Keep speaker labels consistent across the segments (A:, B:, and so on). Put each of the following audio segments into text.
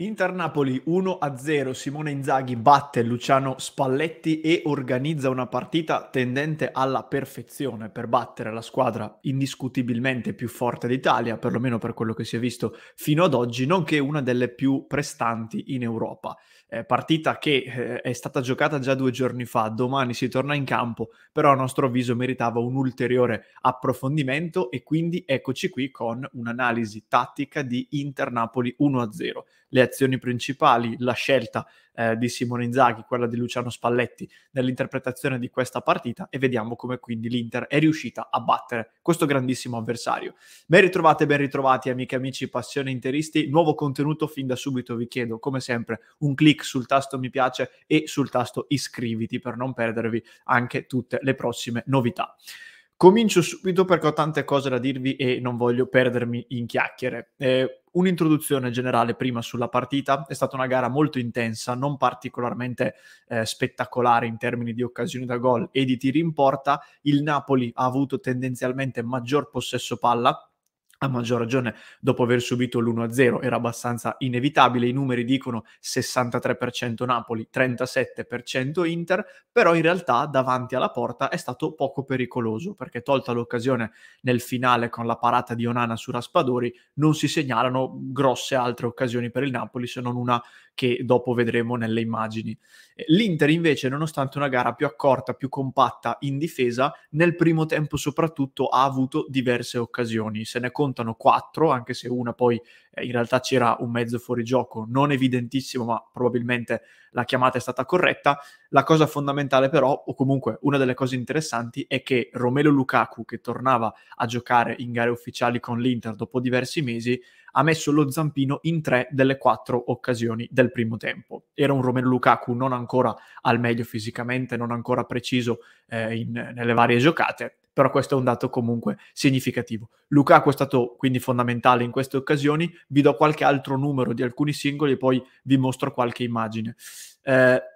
A: Inter Napoli 1-0, Simone Inzaghi batte Luciano Spalletti e organizza una partita tendente alla perfezione per battere la squadra indiscutibilmente più forte d'Italia, perlomeno per quello che si è visto fino ad oggi, nonché una delle più prestanti in Europa. Eh, partita che eh, è stata giocata già due giorni fa, domani si torna in campo, però a nostro avviso meritava un ulteriore approfondimento e quindi eccoci qui con un'analisi tattica di Inter Napoli 1-0 le azioni principali, la scelta eh, di Simone Inzaghi, quella di Luciano Spalletti nell'interpretazione di questa partita e vediamo come quindi l'Inter è riuscita a battere questo grandissimo avversario. Ben ritrovate, ben ritrovati amiche e amici passione interisti, nuovo contenuto fin da subito vi chiedo come sempre un clic sul tasto mi piace e sul tasto iscriviti per non perdervi anche tutte le prossime novità. Comincio subito perché ho tante cose da dirvi e non voglio perdermi in chiacchiere. Eh, un'introduzione generale prima sulla partita. È stata una gara molto intensa, non particolarmente eh, spettacolare in termini di occasioni da gol e di tiri in porta. Il Napoli ha avuto tendenzialmente maggior possesso palla, a maggior ragione dopo aver subito l'1-0 era abbastanza inevitabile, i numeri dicono 63% Napoli, 37% Inter, però in realtà davanti alla porta è stato poco pericoloso perché tolta l'occasione nel finale con la parata di Onana su Raspadori non si segnalano grosse altre occasioni per il Napoli se non una che dopo vedremo nelle immagini. L'Inter invece, nonostante una gara più accorta, più compatta in difesa, nel primo tempo soprattutto ha avuto diverse occasioni. Se ne contano quattro, anche se una poi eh, in realtà c'era un mezzo fuorigioco, non evidentissimo, ma probabilmente la chiamata è stata corretta. La cosa fondamentale però, o comunque una delle cose interessanti, è che Romelo Lukaku, che tornava a giocare in gare ufficiali con l'Inter dopo diversi mesi, ha messo lo zampino in tre delle quattro occasioni del primo tempo. Era un Romelu Lukaku non ancora al meglio fisicamente, non ancora preciso eh, in, nelle varie giocate, però questo è un dato comunque significativo. Lukaku è stato quindi fondamentale in queste occasioni, vi do qualche altro numero di alcuni singoli e poi vi mostro qualche immagine.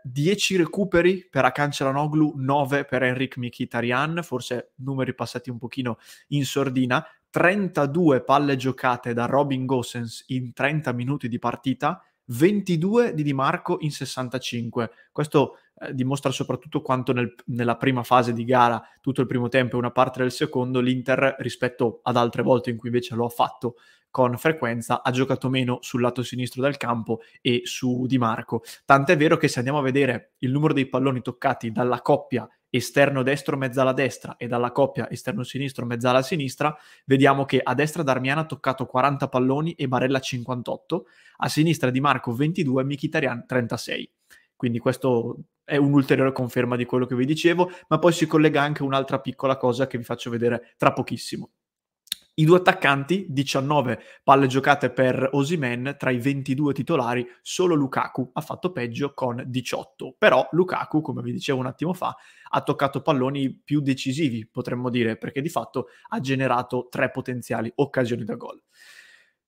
A: 10 eh, recuperi per Akan Celanoglu, 9 per Enric Mkhitaryan, forse numeri passati un pochino in sordina, 32 palle giocate da Robin Gosens in 30 minuti di partita, 22 di Di Marco in 65. Questo eh, dimostra soprattutto quanto nel, nella prima fase di gara, tutto il primo tempo e una parte del secondo, l'Inter rispetto ad altre volte in cui invece lo ha fatto con frequenza, ha giocato meno sul lato sinistro del campo e su Di Marco. Tant'è vero che se andiamo a vedere il numero dei palloni toccati dalla coppia esterno destro mezzala destra e dalla coppia esterno sinistro mezzala sinistra, vediamo che a destra Darmian ha toccato 40 palloni e Barella 58, a sinistra Di Marco 22 e Mkhitaryan 36. Quindi questo è un'ulteriore conferma di quello che vi dicevo, ma poi si collega anche un'altra piccola cosa che vi faccio vedere tra pochissimo. I due attaccanti, 19 palle giocate per Osimen, tra i 22 titolari solo Lukaku ha fatto peggio con 18. Però Lukaku, come vi dicevo un attimo fa, ha toccato palloni più decisivi, potremmo dire, perché di fatto ha generato tre potenziali occasioni da gol.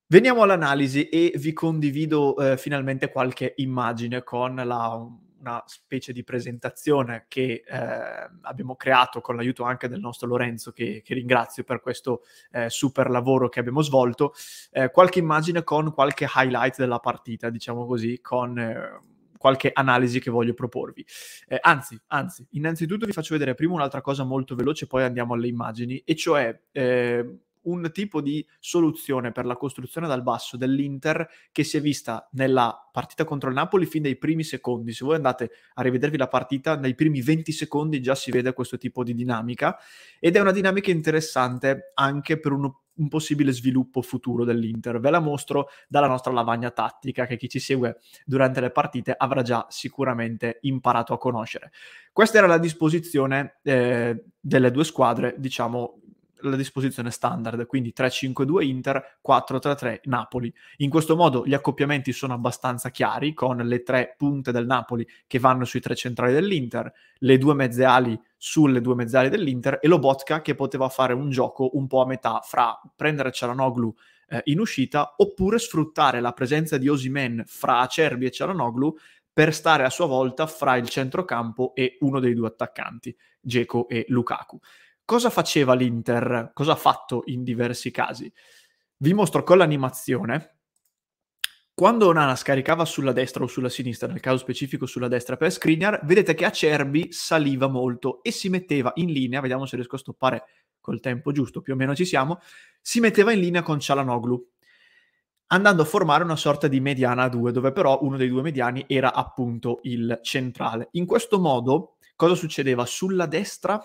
A: Veniamo all'analisi e vi condivido eh, finalmente qualche immagine con la una specie di presentazione che eh, abbiamo creato con l'aiuto anche del nostro Lorenzo, che, che ringrazio per questo eh, super lavoro che abbiamo svolto, eh, qualche immagine con qualche highlight della partita, diciamo così, con eh, qualche analisi che voglio proporvi. Eh, anzi, anzi, innanzitutto vi faccio vedere prima un'altra cosa molto veloce, poi andiamo alle immagini, e cioè eh, un tipo di soluzione per la costruzione dal basso dell'Inter che si è vista nella partita contro il Napoli fin dai primi secondi. Se voi andate a rivedervi la partita, nei primi 20 secondi già si vede questo tipo di dinamica ed è una dinamica interessante anche per un un possibile sviluppo futuro dell'Inter. Ve la mostro dalla nostra lavagna tattica che chi ci segue durante le partite avrà già sicuramente imparato a conoscere. Questa era la disposizione eh, delle due squadre, diciamo la disposizione standard, quindi 3-5-2 Inter, 4-3-3 Napoli. In questo modo gli accoppiamenti sono abbastanza chiari, con le tre punte del Napoli che vanno sui tre centrali dell'Inter, le due mezze ali sulle due mezzali dell'Inter e Lobotka che poteva fare un gioco un po' a metà fra prendere Cialanoglu eh, in uscita oppure sfruttare la presenza di Osimen fra Acerbi e Cialanoglu per stare a sua volta fra il centrocampo e uno dei due attaccanti, Geco e Lukaku. Cosa faceva l'Inter? Cosa ha fatto in diversi casi? Vi mostro con l'animazione quando Onana scaricava sulla destra o sulla sinistra, nel caso specifico sulla destra per Skriniar, vedete che Acerbi saliva molto e si metteva in linea, vediamo se riesco a stoppare col tempo giusto, più o meno ci siamo, si metteva in linea con Cialanoglu, andando a formare una sorta di mediana a due, dove però uno dei due mediani era appunto il centrale. In questo modo, cosa succedeva? Sulla destra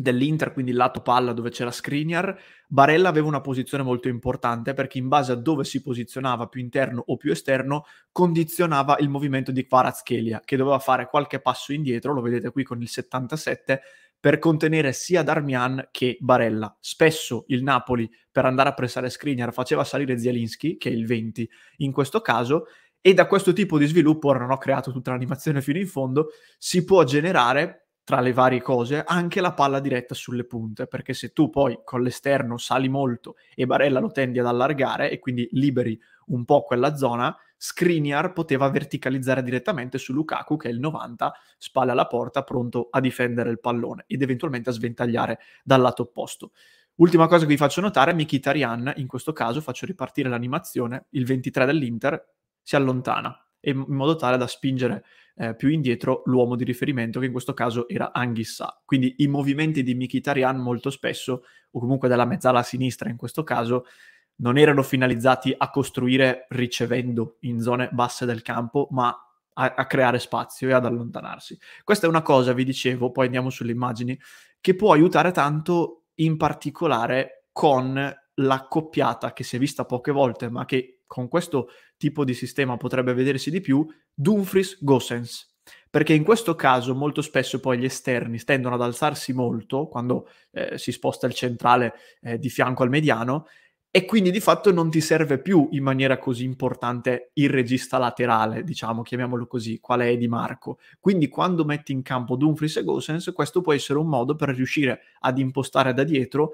A: dell'Inter, quindi il lato palla dove c'era Skriniar, Barella aveva una posizione molto importante perché in base a dove si posizionava più interno o più esterno condizionava il movimento di Kvaratskhelia che doveva fare qualche passo indietro, lo vedete qui con il 77, per contenere sia Darmian che Barella. Spesso il Napoli per andare a pressare Skriniar faceva salire Zielinski, che è il 20 in questo caso, e da questo tipo di sviluppo, ora non ho creato tutta l'animazione fino in fondo, si può generare tra le varie cose, anche la palla diretta sulle punte, perché se tu poi con l'esterno sali molto e Barella lo tendi ad allargare e quindi liberi un po' quella zona, Skriniar poteva verticalizzare direttamente su Lukaku che è il 90, spalle alla porta, pronto a difendere il pallone ed eventualmente a sventagliare dal lato opposto. Ultima cosa che vi faccio notare, Mkhitaryan, in questo caso faccio ripartire l'animazione, il 23 dell'Inter si allontana in modo tale da spingere eh, più indietro l'uomo di riferimento, che in questo caso era Anghissà. Quindi i movimenti di Mkhitaryan molto spesso, o comunque della mezzala sinistra in questo caso, non erano finalizzati a costruire ricevendo in zone basse del campo, ma a, a, creare spazio e ad allontanarsi. Questa è una cosa, vi dicevo, poi andiamo sulle immagini, che può aiutare tanto in particolare con l'accoppiata che si è vista poche volte, ma che con questo tipo di sistema potrebbe vedersi di più, Dumfries-Gossens. Perché in questo caso molto spesso poi gli esterni tendono ad alzarsi molto quando eh, si sposta il centrale eh, di fianco al mediano e quindi di fatto non ti serve più in maniera così importante il regista laterale, diciamo, chiamiamolo così, quale è Di Marco. Quindi quando metti in campo Dumfries e Gossens, questo può essere un modo per riuscire ad impostare da dietro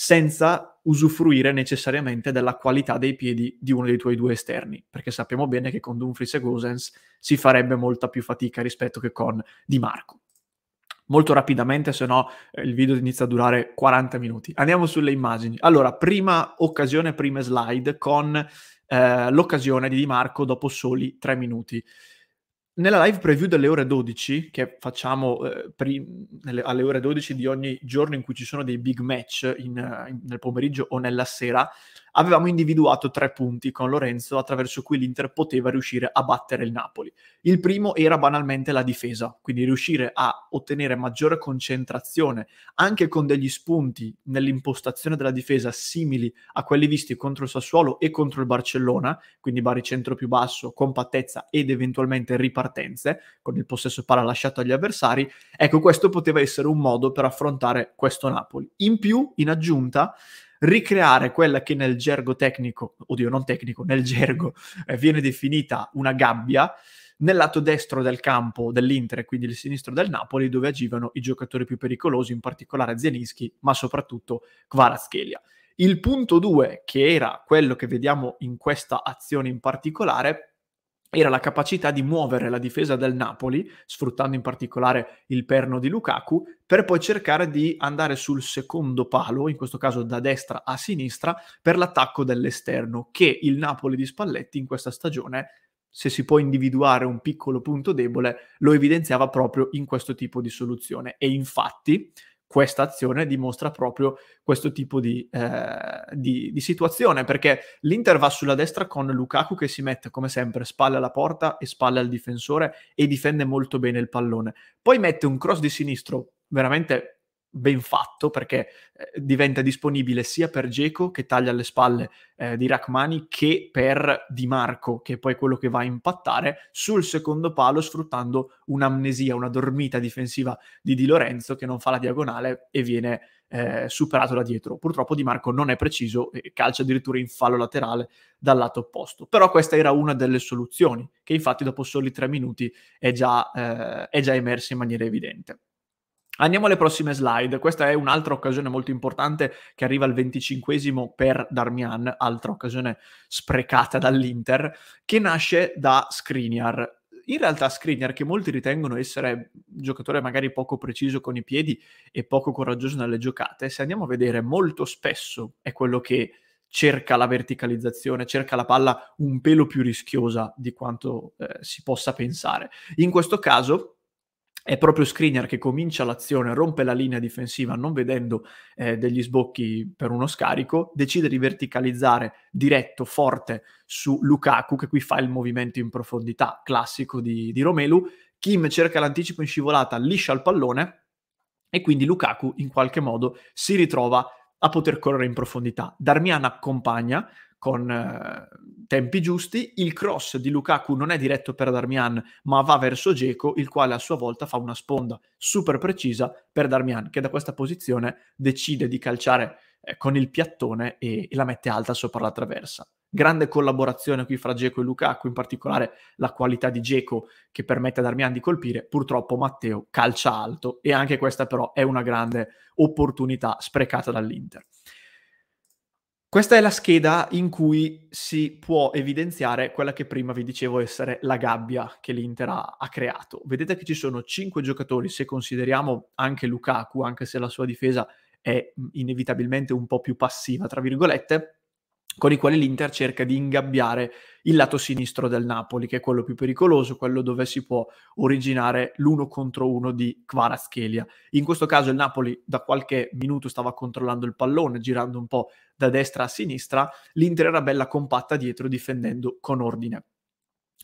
A: senza usufruire necessariamente della qualità dei piedi di uno dei tuoi due esterni, perché sappiamo bene che con Dumfries e Gosens si farebbe molta più fatica rispetto che con Di Marco. Molto rapidamente, se no eh, il video inizia a durare 40 minuti. Andiamo sulle immagini. Allora, prima occasione, prime slide con eh, l'occasione di Di Marco dopo soli 3 minuti nella live preview delle ore 12, che facciamo eh, pri- nelle, alle ore 12 di ogni giorno in cui ci sono dei big match in, in, nel pomeriggio o nella sera, avevamo individuato tre punti con Lorenzo attraverso cui l'Inter poteva riuscire a battere il Napoli. Il primo era banalmente la difesa, quindi riuscire a ottenere maggiore concentrazione anche con degli spunti nell'impostazione della difesa simili a quelli visti contro il Sassuolo e contro il Barcellona, quindi baricentro più basso, compattezza ed eventualmente ripartenze con il possesso palla lasciato agli avversari. Ecco, questo poteva essere un modo per affrontare questo Napoli. In più, in aggiunta, ricreare quella che nel gergo tecnico, oddio non tecnico, nel gergo eh, viene definita una gabbia nel lato destro del campo dell'Inter e quindi il sinistro del Napoli dove agivano i giocatori più pericolosi, in particolare Zielinski, ma soprattutto Kvaratskhelia. Il punto 2, che era quello che vediamo in questa azione in particolare, era la capacità di muovere la difesa del Napoli, sfruttando in particolare il perno di Lukaku, per poi cercare di andare sul secondo palo, in questo caso da destra a sinistra, per l'attacco dell'esterno, che il Napoli di Spalletti in questa stagione, se si può individuare un piccolo punto debole, lo evidenziava proprio in questo tipo di soluzione. E infatti questa azione dimostra proprio questo tipo di, eh, di, di, situazione, perché l'Inter va sulla destra con Lukaku che si mette come sempre spalle alla porta e spalle al difensore e difende molto bene il pallone. Poi mette un cross di sinistro veramente ben fatto perché eh, diventa disponibile sia per Geco che taglia alle spalle eh, di Rachmani che per Di Marco che è poi quello che va a impattare sul secondo palo sfruttando un'amnesia, una dormita difensiva di Di Lorenzo che non fa la diagonale e viene eh, superato da dietro. Purtroppo Di Marco non è preciso e calcia addirittura in fallo laterale dal lato opposto. Però questa era una delle soluzioni che infatti dopo soli tre minuti è già, eh, è già emersa in maniera evidente. Andiamo alle prossime slide. Questa è un'altra occasione molto importante che arriva al 25 per Darmian, altra occasione sprecata dall'Inter, che nasce da Skriniar. In realtà Skriniar, che molti ritengono essere un giocatore magari poco preciso con i piedi e poco coraggioso nelle giocate, se andiamo a vedere molto spesso è quello che cerca la verticalizzazione, cerca la palla un pelo più rischiosa di quanto eh, si possa pensare. In questo caso è proprio Skriniar che comincia l'azione, rompe la linea difensiva non vedendo eh, degli sbocchi per uno scarico, decide di verticalizzare diretto, forte su Lukaku che qui fa il movimento in profondità classico di, di Romelu, Kim cerca l'anticipo in scivolata, liscia il pallone e quindi Lukaku in qualche modo si ritrova a poter correre in profondità. Darmian accompagna, con eh, tempi giusti. Il cross di Lukaku non è diretto per Darmian, ma va verso Geco, il quale a sua volta fa una sponda super precisa per Darmian, che da questa posizione decide di calciare eh, con il piattone e, e, la mette alta sopra la traversa. Grande collaborazione qui fra Geco e Lukaku, in particolare la qualità di Geco che permette a Darmian di colpire. Purtroppo Matteo calcia alto e anche questa però è una grande opportunità sprecata dall'Inter. Questa è la scheda in cui si può evidenziare quella che prima vi dicevo essere la gabbia che l'Inter ha, ha, creato. Vedete che ci sono cinque giocatori, se consideriamo anche Lukaku, anche se la sua difesa è inevitabilmente un po' più passiva, tra virgolette, con i quali l'Inter cerca di ingabbiare il lato sinistro del Napoli, che è quello più pericoloso, quello dove si può originare l'uno contro uno di Kvaratskhelia. In questo caso il Napoli da qualche minuto stava controllando il pallone, girando un po' da destra a sinistra, l'Inter era bella compatta dietro, difendendo con ordine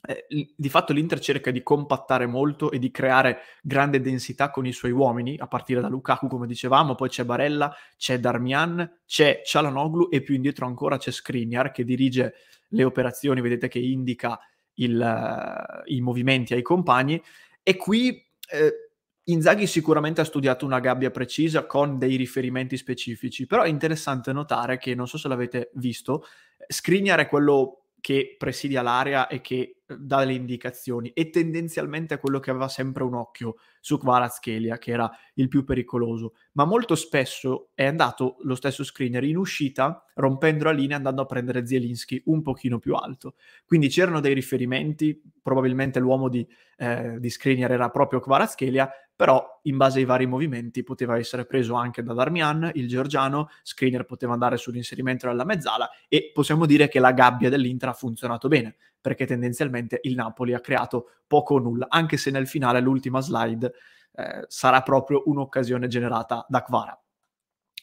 A: eh, di fatto l'Inter cerca di compattare molto e di creare grande densità con i suoi uomini, a partire da Lukaku, come dicevamo, poi c'è Barella, c'è Darmian, c'è Cialanoglu e più indietro ancora c'è Skriniar che dirige le operazioni, vedete che indica il, uh, i movimenti ai compagni. E qui eh, Inzaghi sicuramente ha studiato una gabbia precisa con dei riferimenti specifici, però è interessante notare che, non so se l'avete visto, Skriniar è quello che presidia l'area e che eh, dà le indicazioni e tendenzialmente è quello che aveva sempre un occhio su Kvaratskhelia che era il più pericoloso. Ma molto spesso è andato lo stesso screener in uscita rompendo la linea andando a prendere Zielinski un pochino più alto. Quindi c'erano dei riferimenti probabilmente l'uomo di, eh, di screener era proprio Kvaratskhelia però in base ai vari movimenti poteva essere preso anche da Darmian, il georgiano, Screener poteva andare sull'inserimento della mezzala e possiamo dire che la gabbia dell'Inter ha funzionato bene, perché tendenzialmente il Napoli ha creato poco o nulla, anche se nel finale l'ultima slide eh, sarà proprio un'occasione generata da Kvara.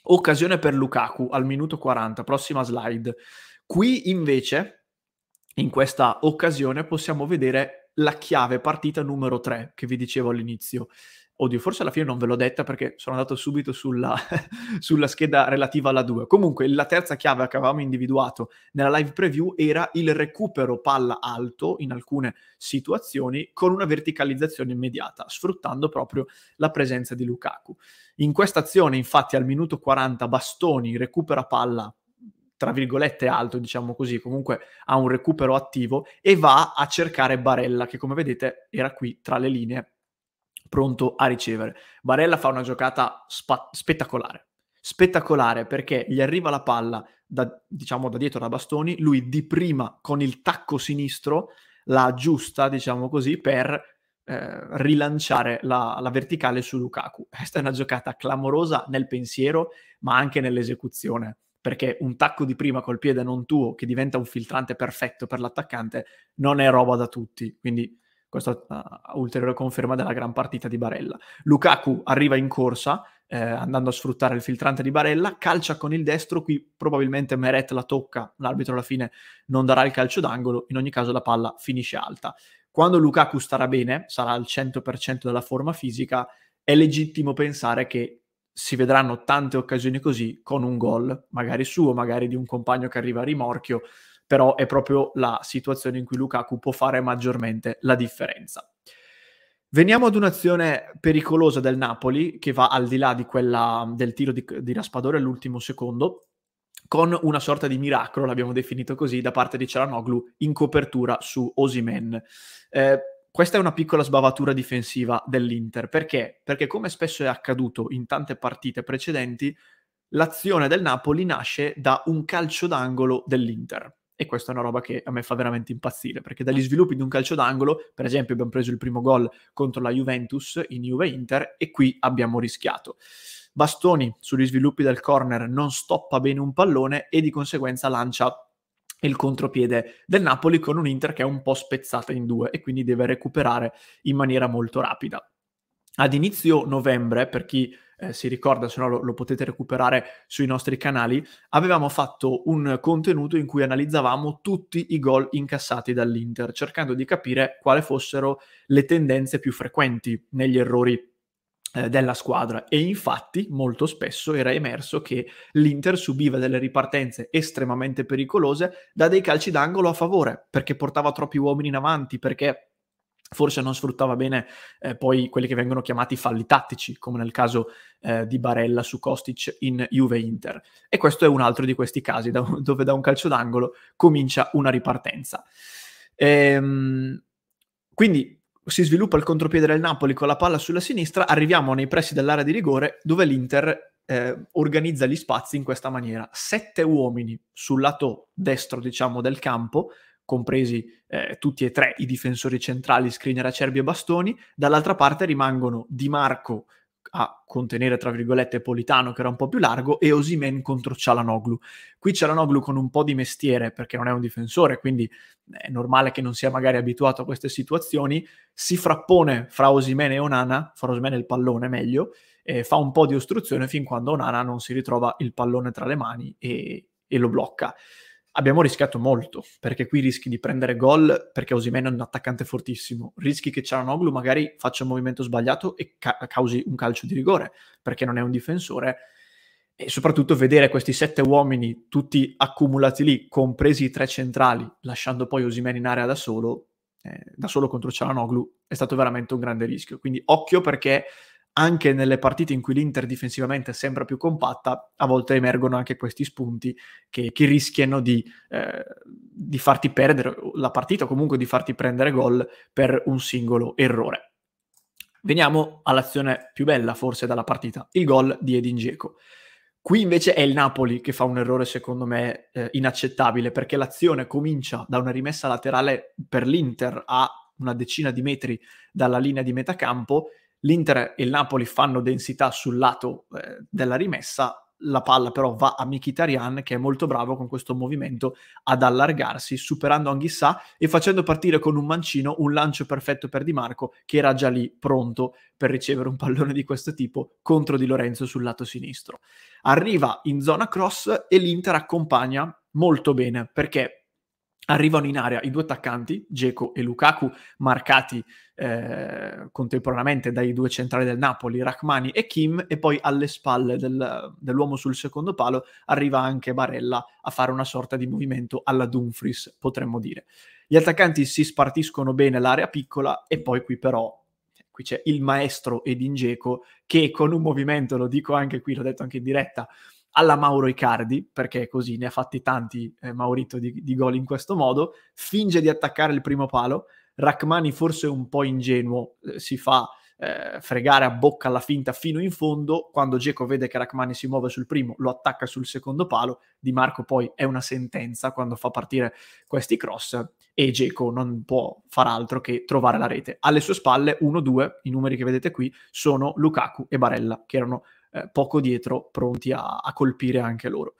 A: Occasione per Lukaku al minuto 40, prossima slide. Qui invece, in questa occasione, possiamo vedere la chiave partita numero 3 che vi dicevo all'inizio. Oddio, forse alla fine non ve l'ho detta perché sono andato subito sulla, sulla, scheda relativa alla 2. Comunque, la terza chiave che avevamo individuato nella live preview era il recupero palla alto in alcune situazioni con una verticalizzazione immediata, sfruttando proprio la presenza di Lukaku. In questa azione, infatti, al minuto 40 Bastoni recupera palla tra virgolette alto, diciamo così, comunque ha un recupero attivo e va a cercare Barella che come vedete era qui tra le linee pronto a ricevere. Barella fa una giocata spa- spettacolare. Spettacolare perché gli arriva la palla da, diciamo, da dietro da bastoni, lui di prima con il tacco sinistro la aggiusta, diciamo così, per eh, rilanciare la, la, verticale su Lukaku. Questa è una giocata clamorosa nel pensiero, ma anche nell'esecuzione, perché un tacco di prima col piede non tuo, che diventa un filtrante perfetto per l'attaccante, non è roba da tutti. Quindi questa uh, ulteriore conferma della gran partita di Barella. Lukaku arriva in corsa, eh, andando a sfruttare il filtrante di Barella, calcia con il destro, qui probabilmente Meret la tocca, l'arbitro alla fine non darà il calcio d'angolo, in ogni caso la palla finisce alta. Quando Lukaku starà bene, sarà al 100% della forma fisica, è legittimo pensare che si vedranno tante occasioni così con un gol, magari suo, magari di un compagno che arriva a rimorchio, però è proprio la situazione in cui Lukaku può fare maggiormente la differenza. Veniamo ad un'azione pericolosa del Napoli che va al di là di quella del tiro di, di Raspadore all'ultimo secondo, con una sorta di miracolo, l'abbiamo definito così, da parte di Cialanoglu in copertura su Osimen. Eh, questa è una piccola sbavatura difensiva dell'Inter. Perché? Perché come spesso è accaduto in tante partite precedenti, l'azione del Napoli nasce da un calcio d'angolo dell'Inter. E questa è una roba che a me fa veramente impazzire, perché dagli sviluppi di un calcio d'angolo, per esempio abbiamo preso il primo gol contro la Juventus in Juve Inter e qui abbiamo rischiato. Bastoni sugli sviluppi del corner non stoppa bene un pallone e di conseguenza lancia il contropiede del Napoli con un Inter che è un po' spezzata in due e quindi deve recuperare in maniera molto rapida. Ad inizio novembre, per chi eh, si ricorda, se no lo, lo, potete recuperare sui nostri canali, avevamo fatto un contenuto in cui analizzavamo tutti i gol incassati dall'Inter, cercando di capire quali fossero le tendenze più frequenti negli errori della squadra e infatti molto spesso era emerso che l'Inter subiva delle ripartenze estremamente pericolose da dei calci d'angolo a favore perché portava troppi uomini in avanti perché forse non sfruttava bene eh, poi quelli che vengono chiamati falli tattici, come nel caso eh, di Barella su Kostic in Juve Inter. E questo è un altro di questi casi da, dove da un calcio d'angolo comincia una ripartenza. Ehm, quindi si sviluppa il contropiede del Napoli con la palla sulla sinistra, arriviamo nei pressi dell'area di rigore dove l'Inter eh, organizza gli spazi in questa maniera. Sette uomini sul lato destro, diciamo, del campo, compresi eh, tutti e tre i difensori centrali, Skriniar, Acerbi e Bastoni. Dall'altra parte rimangono Di Marco a contenere, tra virgolette, Politano, che era un po' più largo, e Osimen contro Cialanoglu. Qui Cialanoglu con un po' di mestiere, perché non è un difensore, quindi è normale che non sia magari abituato a queste situazioni, si frappone fra Osimen e Onana, fra Osimen e il pallone meglio, e fa un po' di ostruzione fin quando Onana non si ritrova il pallone tra le mani e, e lo blocca abbiamo rischiato molto, perché qui rischi di prendere gol perché Osimeno è un attaccante fortissimo, rischi che Cialanoglu magari faccia un movimento sbagliato e ca- causi un calcio di rigore, perché non è un difensore, e soprattutto vedere questi sette uomini tutti accumulati lì, compresi i tre centrali, lasciando poi Osimeno in area da solo, eh, da solo contro Cialanoglu, è stato veramente un grande rischio. Quindi occhio perché anche nelle partite in cui l'Inter difensivamente sembra più compatta, a volte emergono anche questi spunti che, che rischiano di, eh, di, farti perdere la partita o comunque di farti prendere gol per un singolo errore. Veniamo all'azione più bella forse della partita, il gol di Edin Dzeko. Qui invece è il Napoli che fa un errore secondo me eh, inaccettabile perché l'azione comincia da una rimessa laterale per l'Inter a una decina di metri dalla linea di metacampo L'Inter e il Napoli fanno densità sul lato eh, della rimessa, la palla però va a Mkhitaryan che è molto bravo con questo movimento ad allargarsi, superando Anghissà e facendo partire con un mancino un lancio perfetto per Di Marco che era già lì pronto per ricevere un pallone di questo tipo contro Di Lorenzo sul lato sinistro. Arriva in zona cross e l'Inter accompagna molto bene perché Arrivano in area i due attaccanti, Geco e Lukaku, marcati eh, contemporaneamente dai due centrali del Napoli, Rachmani e Kim, e poi alle spalle del, dell'uomo sul secondo palo arriva anche Barella a fare una sorta di movimento alla Dumfries, potremmo dire. Gli attaccanti si spartiscono bene l'area piccola e poi qui però qui c'è il maestro Edin Dzeko che con un movimento, lo dico anche qui, l'ho detto anche in diretta, alla Mauro Icardi, perché così ne ha fatti tanti eh, Maurito di, di gol in questo modo, finge di attaccare il primo palo, Rachmani forse un po' ingenuo eh, si fa eh, fregare a bocca alla finta fino in fondo, quando Geco vede che Rachmani si muove sul primo, lo attacca sul secondo palo, Di Marco poi è una sentenza quando fa partire questi cross e Geco non può far altro che trovare la rete. Alle sue spalle 1-2, i numeri che vedete qui, sono Lukaku e Barella, che erano eh, poco dietro, pronti a, a colpire anche loro.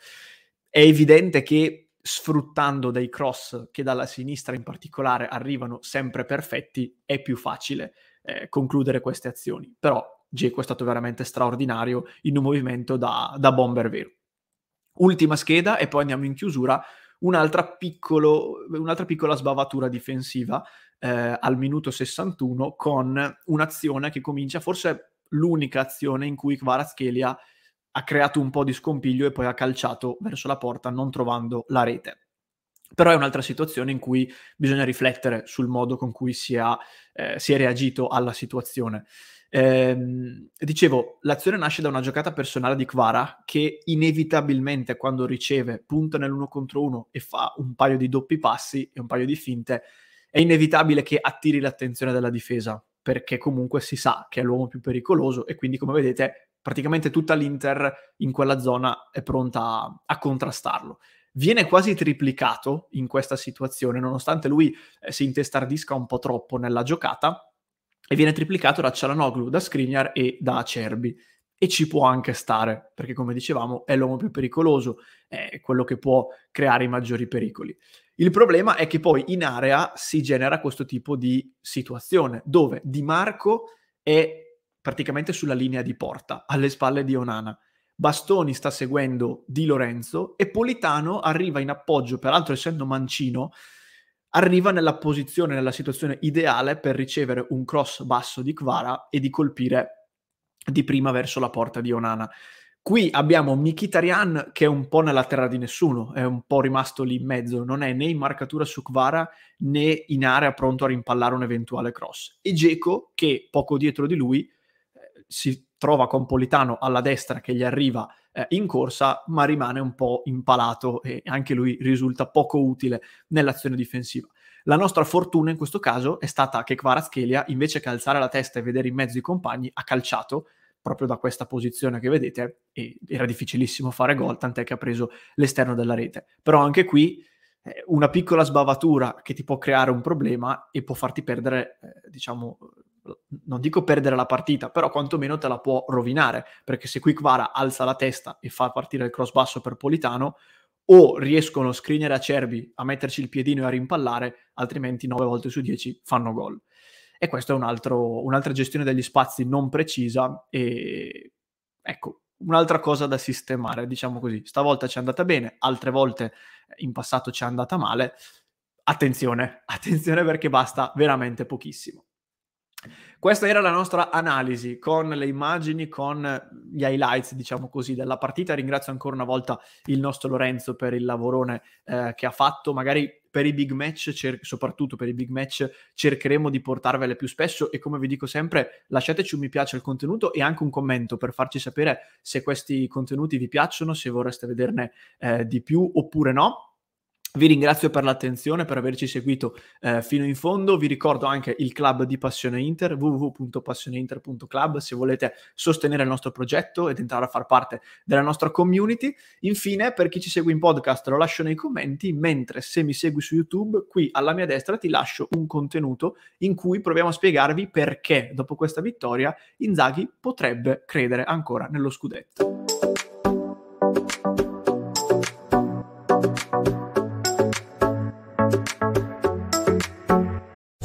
A: È evidente che sfruttando dei cross che dalla sinistra in particolare arrivano sempre perfetti, è più facile eh, concludere queste azioni. Però Geco è stato veramente straordinario in un movimento da, da bomber vero. Ultima scheda e poi andiamo in chiusura. Un'altra, piccolo, un'altra piccola sbavatura difensiva eh, al minuto 61 con un'azione che comincia, forse l'unica azione in cui Kvaratskhelia ha creato un po' di scompiglio e poi ha calciato verso la porta non trovando la rete. Però è un'altra situazione in cui bisogna riflettere sul modo con cui si, è, eh, si è reagito alla situazione. Eh, dicevo, l'azione nasce da una giocata personale di Kvara che inevitabilmente quando riceve punta nell'uno contro uno e fa un paio di doppi passi e un paio di finte, è inevitabile che attiri l'attenzione della difesa perché comunque si sa che è l'uomo più pericoloso e quindi come vedete praticamente tutta l'Inter in quella zona è pronta a, a contrastarlo viene quasi triplicato in questa situazione, nonostante lui eh, si intestardisca un po' troppo nella giocata, e viene triplicato da Cialanoglu, da Skriniar e da Acerbi. E ci può anche stare, perché come dicevamo è l'uomo più pericoloso, è quello che può creare i maggiori pericoli. Il problema è che poi in area si genera questo tipo di situazione, dove Di Marco è praticamente sulla linea di porta, alle spalle di Onana. Bastoni sta seguendo Di Lorenzo e Politano arriva in appoggio, peraltro essendo mancino, arriva nella posizione, nella situazione ideale per ricevere un cross basso di Kvara e di colpire di prima verso la porta di Onana. Qui abbiamo Mkhitaryan che è un po' nella terra di nessuno, è un po' rimasto lì in mezzo, non è né in marcatura su Kvara né in area pronto a rimpallare un eventuale cross. E Geco che poco dietro di lui eh, si trova con Politano alla destra che gli arriva eh, in corsa, ma rimane un po' impalato e anche lui risulta poco utile nell'azione difensiva. La nostra fortuna in questo caso è stata che Kvaratskhelia, invece che alzare la testa e vedere in mezzo i compagni, ha calciato proprio da questa posizione che vedete era difficilissimo fare gol, tant'è che ha preso l'esterno della rete. Però anche qui eh, una piccola sbavatura che ti può creare un problema e può farti perdere, eh, diciamo, non dico perdere la partita, però quantomeno te la può rovinare, perché se qui Kvara alza la testa e fa partire il cross basso per Politano, o riescono Skriniar e Acerbi a metterci il piedino e a rimpallare, altrimenti 9 volte su 10 fanno gol. E questa è un altro, un'altra gestione degli spazi non precisa e ecco, un'altra cosa da sistemare, diciamo così. Stavolta ci è andata bene, altre volte in passato ci è andata male. Attenzione, attenzione perché basta veramente pochissimo. Questa era la nostra analisi con le immagini, con gli highlights, diciamo così, della partita. Ringrazio ancora una volta il nostro Lorenzo per il lavorone eh, che ha fatto. Magari per i big match, cer- soprattutto per i big match, cercheremo di portarvele più spesso e come vi dico sempre, lasciateci un mi piace al contenuto e anche un commento per farci sapere se questi contenuti vi piacciono, se vorreste vederne eh, di più oppure no. Vi ringrazio per l'attenzione, per averci seguito eh, fino in fondo. Vi ricordo anche il club di Passione Inter, www.passioneinter.club, se volete sostenere il nostro progetto ed entrare a far parte della nostra community. Infine, per chi ci segue in podcast, lo lascio nei commenti, mentre se mi segui su YouTube, qui alla mia destra ti lascio un contenuto in cui proviamo a spiegarvi perché dopo questa vittoria Inzaghi potrebbe credere ancora nello scudetto.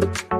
B: Thank you.